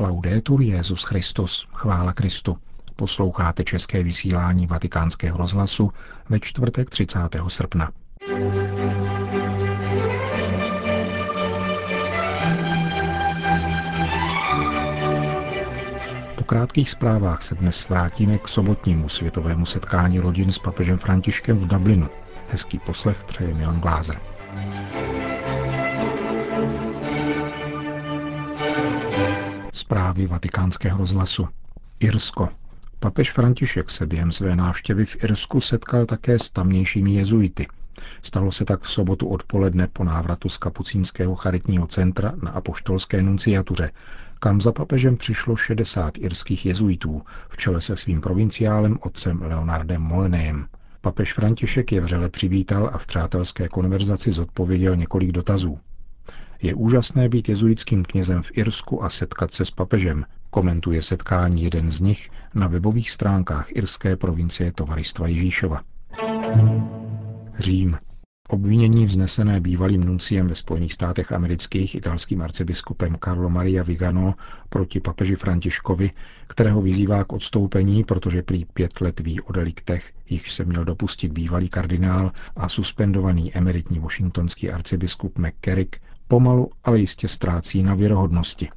Laudetur Jezus Christus, chvála Kristu. Posloucháte české vysílání Vatikánského rozhlasu ve čtvrtek 30. srpna. Po krátkých zprávách se dnes vrátíme k sobotnímu světovému setkání rodin s papežem Františkem v Dublinu. Hezký poslech přeje Milan Glázer. Zprávy vatikánského rozhlasu. Irsko. Papež František se během své návštěvy v Irsku setkal také s tamnějšími jezuity. Stalo se tak v sobotu odpoledne po návratu z kapucínského charitního centra na apoštolské nunciatuře, kam za papežem přišlo 60 irských jezuitů v čele se svým provinciálem otcem Leonardem Molenejem. Papež František je vřele přivítal a v přátelské konverzaci zodpověděl několik dotazů. Je úžasné být jezuitským knězem v Irsku a setkat se s papežem, komentuje setkání jeden z nich na webových stránkách irské provincie Tovaristva Ježíšova. Řím. Obvinění vznesené bývalým nunciem ve Spojených státech amerických italským arcibiskupem Carlo Maria Vigano proti papeži Františkovi, kterého vyzývá k odstoupení, protože prý pět let ví o deliktech, jichž se měl dopustit bývalý kardinál a suspendovaný emeritní washingtonský arcibiskup McCarrick, pomalu, ale jistě ztrácí na věrohodnosti.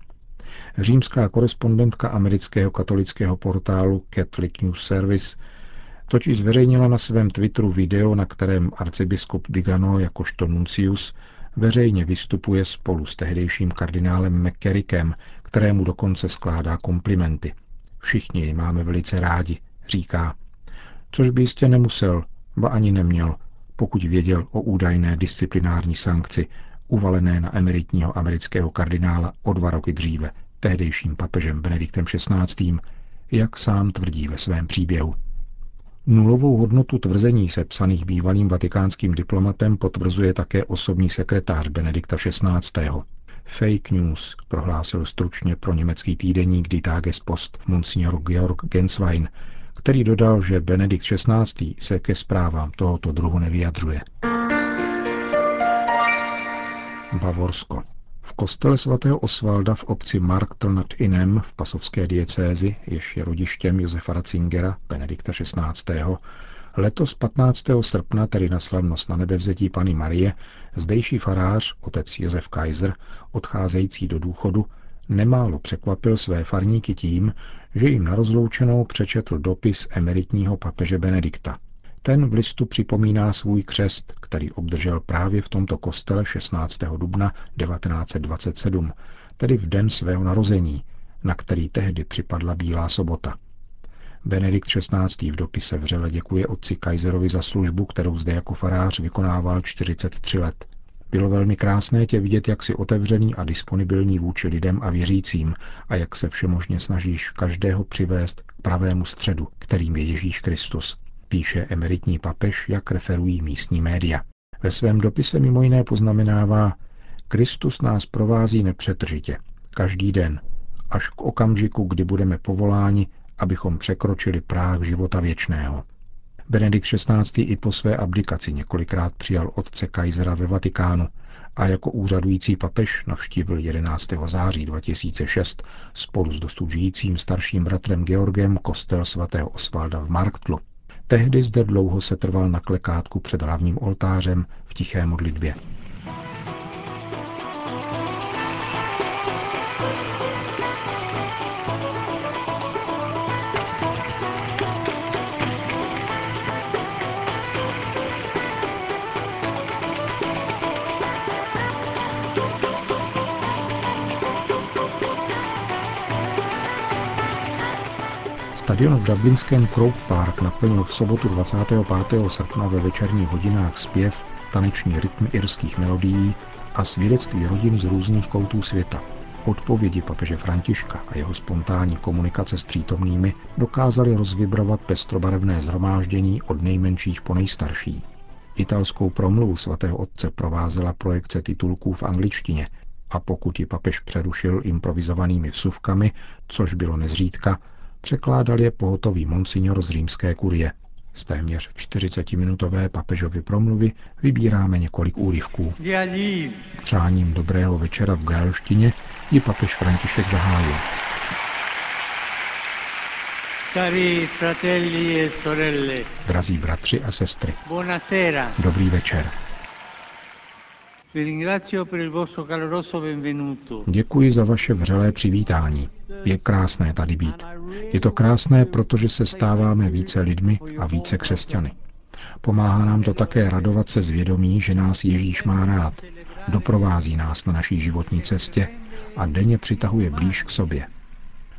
Římská korespondentka amerického katolického portálu Catholic News Service totiž zveřejnila na svém Twitteru video, na kterém arcibiskup Vigano jakožto nuncius veřejně vystupuje spolu s tehdejším kardinálem McCarrickem, kterému dokonce skládá komplimenty. Všichni jej máme velice rádi, říká. Což by jistě nemusel, ba ani neměl, pokud věděl o údajné disciplinární sankci, uvalené na emeritního amerického kardinála o dva roky dříve, tehdejším papežem Benediktem XVI., jak sám tvrdí ve svém příběhu. Nulovou hodnotu tvrzení sepsaných bývalým vatikánským diplomatem potvrzuje také osobní sekretář Benedikta XVI. Fake news, prohlásil stručně pro německý týdeník Die Tagespost Monsignor Georg Genswein, který dodal, že Benedikt XVI. se ke zprávám tohoto druhu nevyjadřuje. Bavorsko. V kostele svatého Osvalda v obci Marktl nad Inem v pasovské diecézi, jež je rodištěm Josefa Ratzingera, Benedikta XVI., letos 15. srpna, tedy na slavnost na nebevzetí Pany Marie, zdejší farář, otec Josef Kaiser, odcházející do důchodu, nemálo překvapil své farníky tím, že jim na rozloučenou přečetl dopis emeritního papeže Benedikta – ten v listu připomíná svůj křest, který obdržel právě v tomto kostele 16. dubna 1927, tedy v den svého narození, na který tehdy připadla Bílá sobota. Benedikt XVI. v dopise vřele děkuje otci Kaiserovi za službu, kterou zde jako farář vykonával 43 let. Bylo velmi krásné tě vidět, jak si otevřený a disponibilní vůči lidem a věřícím a jak se všemožně snažíš každého přivést k pravému středu, kterým je Ježíš Kristus píše emeritní papež, jak referují místní média. Ve svém dopise mimo jiné poznamenává, Kristus nás provází nepřetržitě, každý den, až k okamžiku, kdy budeme povoláni, abychom překročili práh života věčného. Benedikt XVI. i po své abdikaci několikrát přijal otce Kaisera ve Vatikánu a jako úřadující papež navštívil 11. září 2006 spolu s dosud žijícím starším bratrem Georgem kostel svatého Osvalda v Marktlu. Tehdy zde dlouho se trval na klekátku před hlavním oltářem v tiché modlitbě. Stadion v dublinském Croke Park naplnil v sobotu 25. srpna ve večerních hodinách zpěv, taneční rytmy irských melodií a svědectví rodin z různých koutů světa. Odpovědi papeže Františka a jeho spontánní komunikace s přítomnými dokázali rozvibrovat pestrobarevné zhromáždění od nejmenších po nejstarší. Italskou promluvu svatého otce provázela projekce titulků v angličtině a pokud ji papež přerušil improvizovanými vsuvkami, což bylo nezřídka, Překládal je pohotový monsignor z římské kurie. Z téměř 40-minutové papežovy promluvy vybíráme několik úryvků. Přáním dobrého večera v gálštině ji papež František zahájil. E. Drazí bratři a sestry. Dobrý večer. Děkuji za vaše vřelé přivítání. Je krásné tady být. Je to krásné, protože se stáváme více lidmi a více křesťany. Pomáhá nám to také radovat se zvědomí, že nás Ježíš má rád. Doprovází nás na naší životní cestě a denně přitahuje blíž k sobě.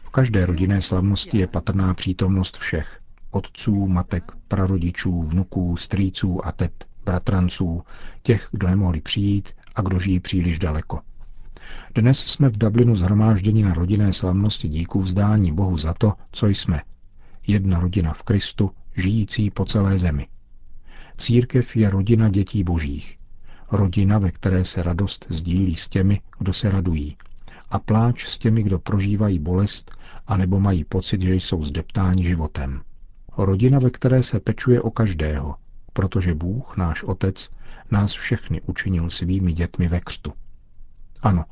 V každé rodinné slavnosti je patrná přítomnost všech. Otců, matek, prarodičů, vnuků, strýců a tet, bratranců, těch, kdo nemohli přijít a kdo žijí příliš daleko. Dnes jsme v Dublinu zhromážděni na rodinné slavnosti díku vzdání Bohu za to, co jsme. Jedna rodina v Kristu, žijící po celé zemi. Církev je rodina dětí božích. Rodina, ve které se radost sdílí s těmi, kdo se radují. A pláč s těmi, kdo prožívají bolest, anebo mají pocit, že jsou zdeptáni životem. Rodina, ve které se pečuje o každého, protože Bůh, náš Otec, nás všechny učinil svými dětmi ve křtu. Ano,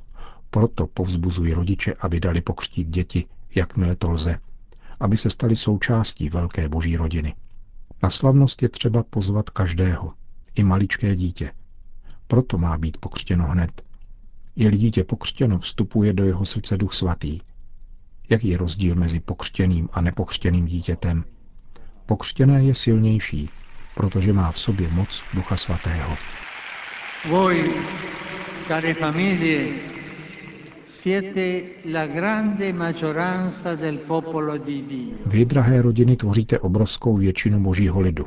proto povzbuzují rodiče, aby dali pokřtít děti, jakmile to lze, aby se stali součástí velké boží rodiny. Na slavnost je třeba pozvat každého, i maličké dítě. Proto má být pokřtěno hned. Je-li dítě pokřtěno, vstupuje do jeho srdce duch svatý. Jaký je rozdíl mezi pokřtěným a nepokřtěným dítětem? Pokřtěné je silnější, protože má v sobě moc Ducha Svatého. Voi, care famiglie, siete la grande maggioranza del popolo di Dio. Vy, drahé rodiny, tvoříte obrovskou většinu božího lidu.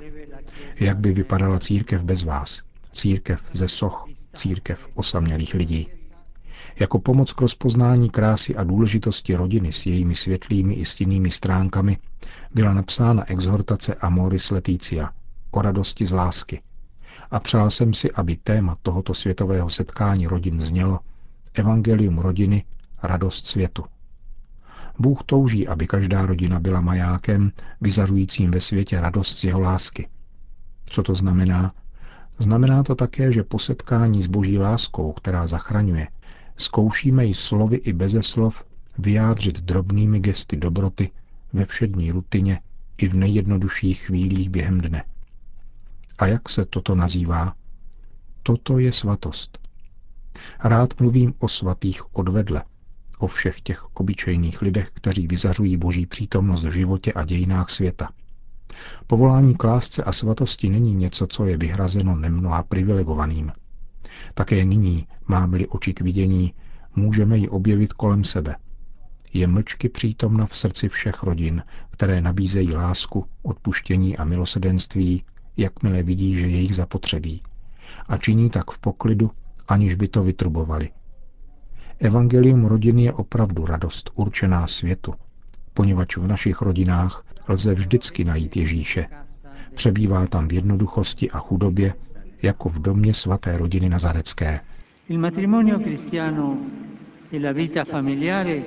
Jak by vypadala církev bez vás? Církev ze soch, církev osamělých lidí. Jako pomoc k rozpoznání krásy a důležitosti rodiny s jejími světlými i stinnými stránkami byla napsána exhortace Amoris Leticia, o radosti z lásky. A přál jsem si, aby téma tohoto světového setkání rodin znělo Evangelium rodiny, radost světu. Bůh touží, aby každá rodina byla majákem, vyzařujícím ve světě radost z jeho lásky. Co to znamená? Znamená to také, že po setkání s boží láskou, která zachraňuje, zkoušíme ji slovy i beze slov vyjádřit drobnými gesty dobroty ve všední rutině i v nejjednodušších chvílích během dne. A jak se toto nazývá? Toto je svatost. Rád mluvím o svatých odvedle, o všech těch obyčejných lidech, kteří vyzařují boží přítomnost v životě a dějinách světa. Povolání k lásce a svatosti není něco, co je vyhrazeno nemnoha privilegovaným. Také nyní, máme-li oči k vidění, můžeme ji objevit kolem sebe. Je mlčky přítomna v srdci všech rodin, které nabízejí lásku, odpuštění a milosedenství jakmile vidí, že jejich zapotřebí. A činí tak v poklidu, aniž by to vytrubovali. Evangelium rodiny je opravdu radost určená světu, poněvadž v našich rodinách lze vždycky najít Ježíše. Přebývá tam v jednoduchosti a chudobě, jako v domě svaté rodiny Nazarecké. Il matrimonio cristiano e la vita familiare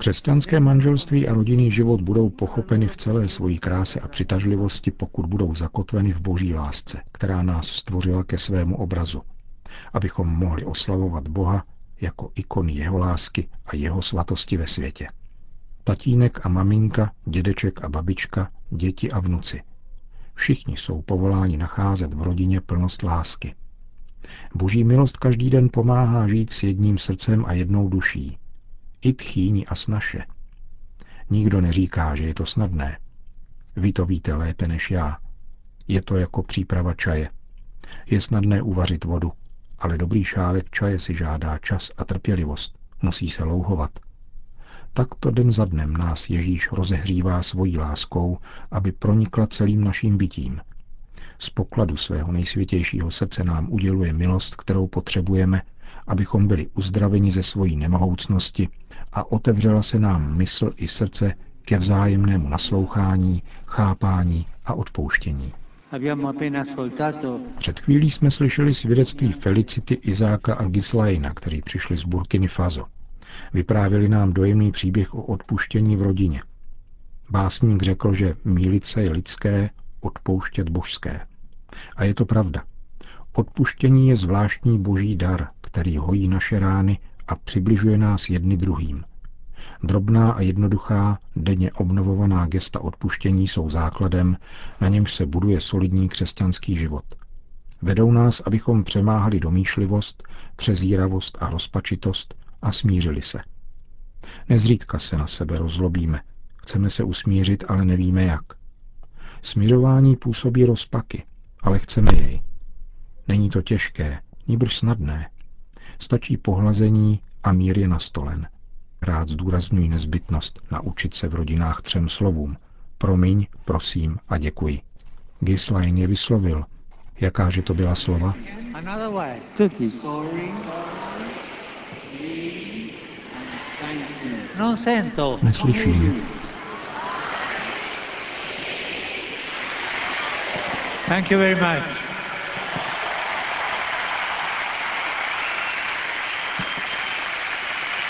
Křesťanské manželství a rodinný život budou pochopeny v celé svojí kráse a přitažlivosti, pokud budou zakotveny v boží lásce, která nás stvořila ke svému obrazu, abychom mohli oslavovat Boha jako ikony jeho lásky a jeho svatosti ve světě. Tatínek a maminka, dědeček a babička, děti a vnuci. Všichni jsou povoláni nacházet v rodině plnost lásky. Boží milost každý den pomáhá žít s jedním srdcem a jednou duší, i tchýni a snaše. Nikdo neříká, že je to snadné. Vy to víte lépe než já. Je to jako příprava čaje. Je snadné uvařit vodu, ale dobrý šálek čaje si žádá čas a trpělivost. Musí se louhovat. Takto den za dnem nás Ježíš rozehřívá svojí láskou, aby pronikla celým naším bytím. Z pokladu svého nejsvětějšího srdce nám uděluje milost, kterou potřebujeme, abychom byli uzdraveni ze svojí nemohoucnosti a otevřela se nám mysl i srdce ke vzájemnému naslouchání, chápání a odpouštění. Před chvílí jsme slyšeli svědectví Felicity, Izáka a Gislajna, kteří přišli z Burkiny Faso. Vyprávěli nám dojemný příběh o odpuštění v rodině. Básník řekl, že mílit se je lidské, odpouštět božské. A je to pravda. Odpuštění je zvláštní boží dar, který hojí naše rány a přibližuje nás jedny druhým. Drobná a jednoduchá, denně obnovovaná gesta odpuštění jsou základem, na němž se buduje solidní křesťanský život. Vedou nás, abychom přemáhali domýšlivost, přezíravost a rozpačitost a smířili se. Nezřídka se na sebe rozlobíme. Chceme se usmířit, ale nevíme jak. Smířování působí rozpaky, ale chceme jej. Není to těžké, níbrž snadné. Stačí pohlazení a mír je nastolen. Rád zdůrazňuji nezbytnost naučit se v rodinách třem slovům. Promiň, prosím a děkuji. Gislain je vyslovil. Jakáže to byla slova? Neslyším. Thank you very much.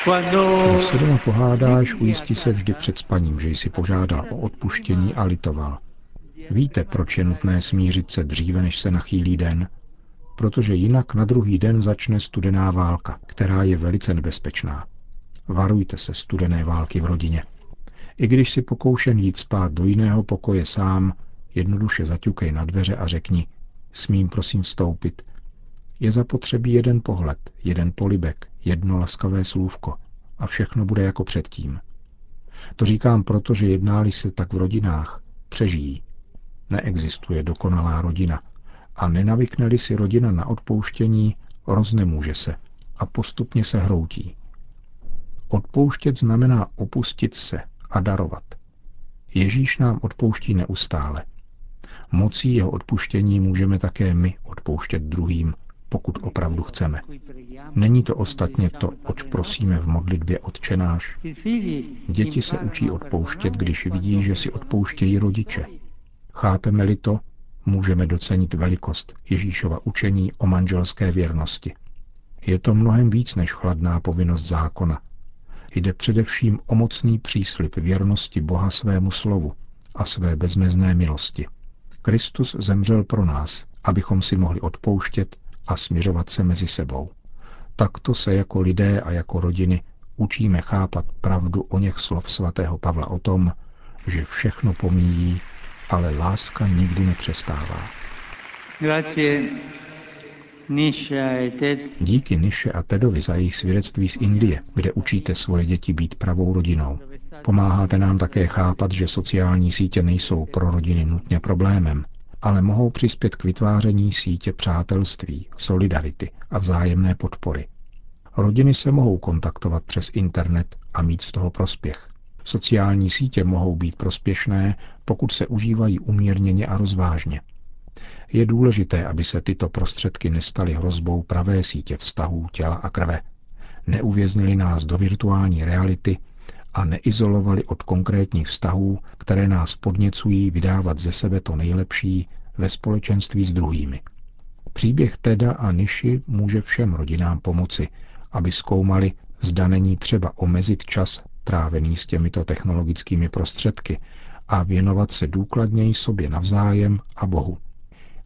Když se doma pohádáš, ujistí se vždy před spaním, že jsi požádal o odpuštění a litoval. Víte, proč je nutné smířit se dříve, než se nachýlí den? Protože jinak na druhý den začne studená válka, která je velice nebezpečná. Varujte se studené války v rodině. I když si pokoušen jít spát do jiného pokoje sám, jednoduše zaťukej na dveře a řekni, smím prosím vstoupit. Je zapotřebí jeden pohled, jeden polibek, jedno laskavé slůvko a všechno bude jako předtím. To říkám proto, že jednáli se tak v rodinách, přežijí. Neexistuje dokonalá rodina a nenavykne si rodina na odpouštění, roznemůže se a postupně se hroutí. Odpouštět znamená opustit se a darovat. Ježíš nám odpouští neustále. Mocí jeho odpuštění můžeme také my odpouštět druhým pokud opravdu chceme. Není to ostatně to, oč prosíme v modlitbě Otčenáš. Děti se učí odpouštět, když vidí, že si odpouštějí rodiče. Chápeme-li to, můžeme docenit velikost Ježíšova učení o manželské věrnosti. Je to mnohem víc než chladná povinnost zákona. Jde především o mocný příslip věrnosti Boha svému slovu a své bezmezné milosti. Kristus zemřel pro nás, abychom si mohli odpouštět a směřovat se mezi sebou. Takto se jako lidé a jako rodiny učíme chápat pravdu o něch slov svatého Pavla o tom, že všechno pomíjí, ale láska nikdy nepřestává. Díky Niše a Tedovi za jejich svědectví z Indie, kde učíte svoje děti být pravou rodinou. Pomáháte nám také chápat, že sociální sítě nejsou pro rodiny nutně problémem, ale mohou přispět k vytváření sítě přátelství, solidarity a vzájemné podpory. Rodiny se mohou kontaktovat přes internet a mít z toho prospěch. Sociální sítě mohou být prospěšné, pokud se užívají umírněně a rozvážně. Je důležité, aby se tyto prostředky nestaly hrozbou pravé sítě vztahů těla a krve. Neuvěznili nás do virtuální reality a neizolovali od konkrétních vztahů, které nás podněcují vydávat ze sebe to nejlepší ve společenství s druhými. Příběh Teda a Niši může všem rodinám pomoci, aby zkoumali, zda není třeba omezit čas trávený s těmito technologickými prostředky a věnovat se důkladněji sobě navzájem a Bohu.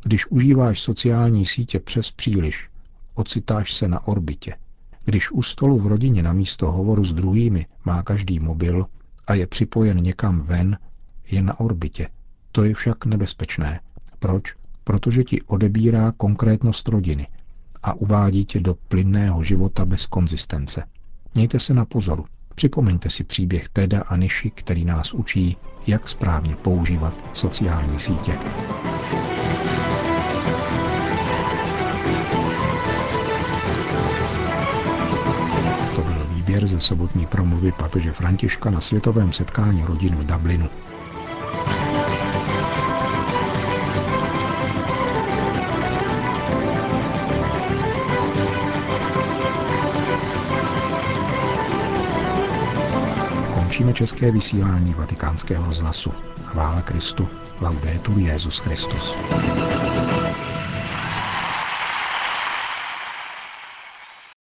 Když užíváš sociální sítě přes příliš, ocitáš se na orbitě, když u stolu v rodině na místo hovoru s druhými má každý mobil a je připojen někam ven, je na orbitě. To je však nebezpečné. Proč? Protože ti odebírá konkrétnost rodiny a uvádí tě do plynného života bez konzistence. Mějte se na pozoru. Připomeňte si příběh Teda a Niši, který nás učí, jak správně používat sociální sítě. Závěr ze sobotní promluvy papeže Františka na světovém setkání rodin v Dublinu. Končíme české vysílání vatikánského rozhlasu. Chvála Kristu. Laudetur Jezus Christus.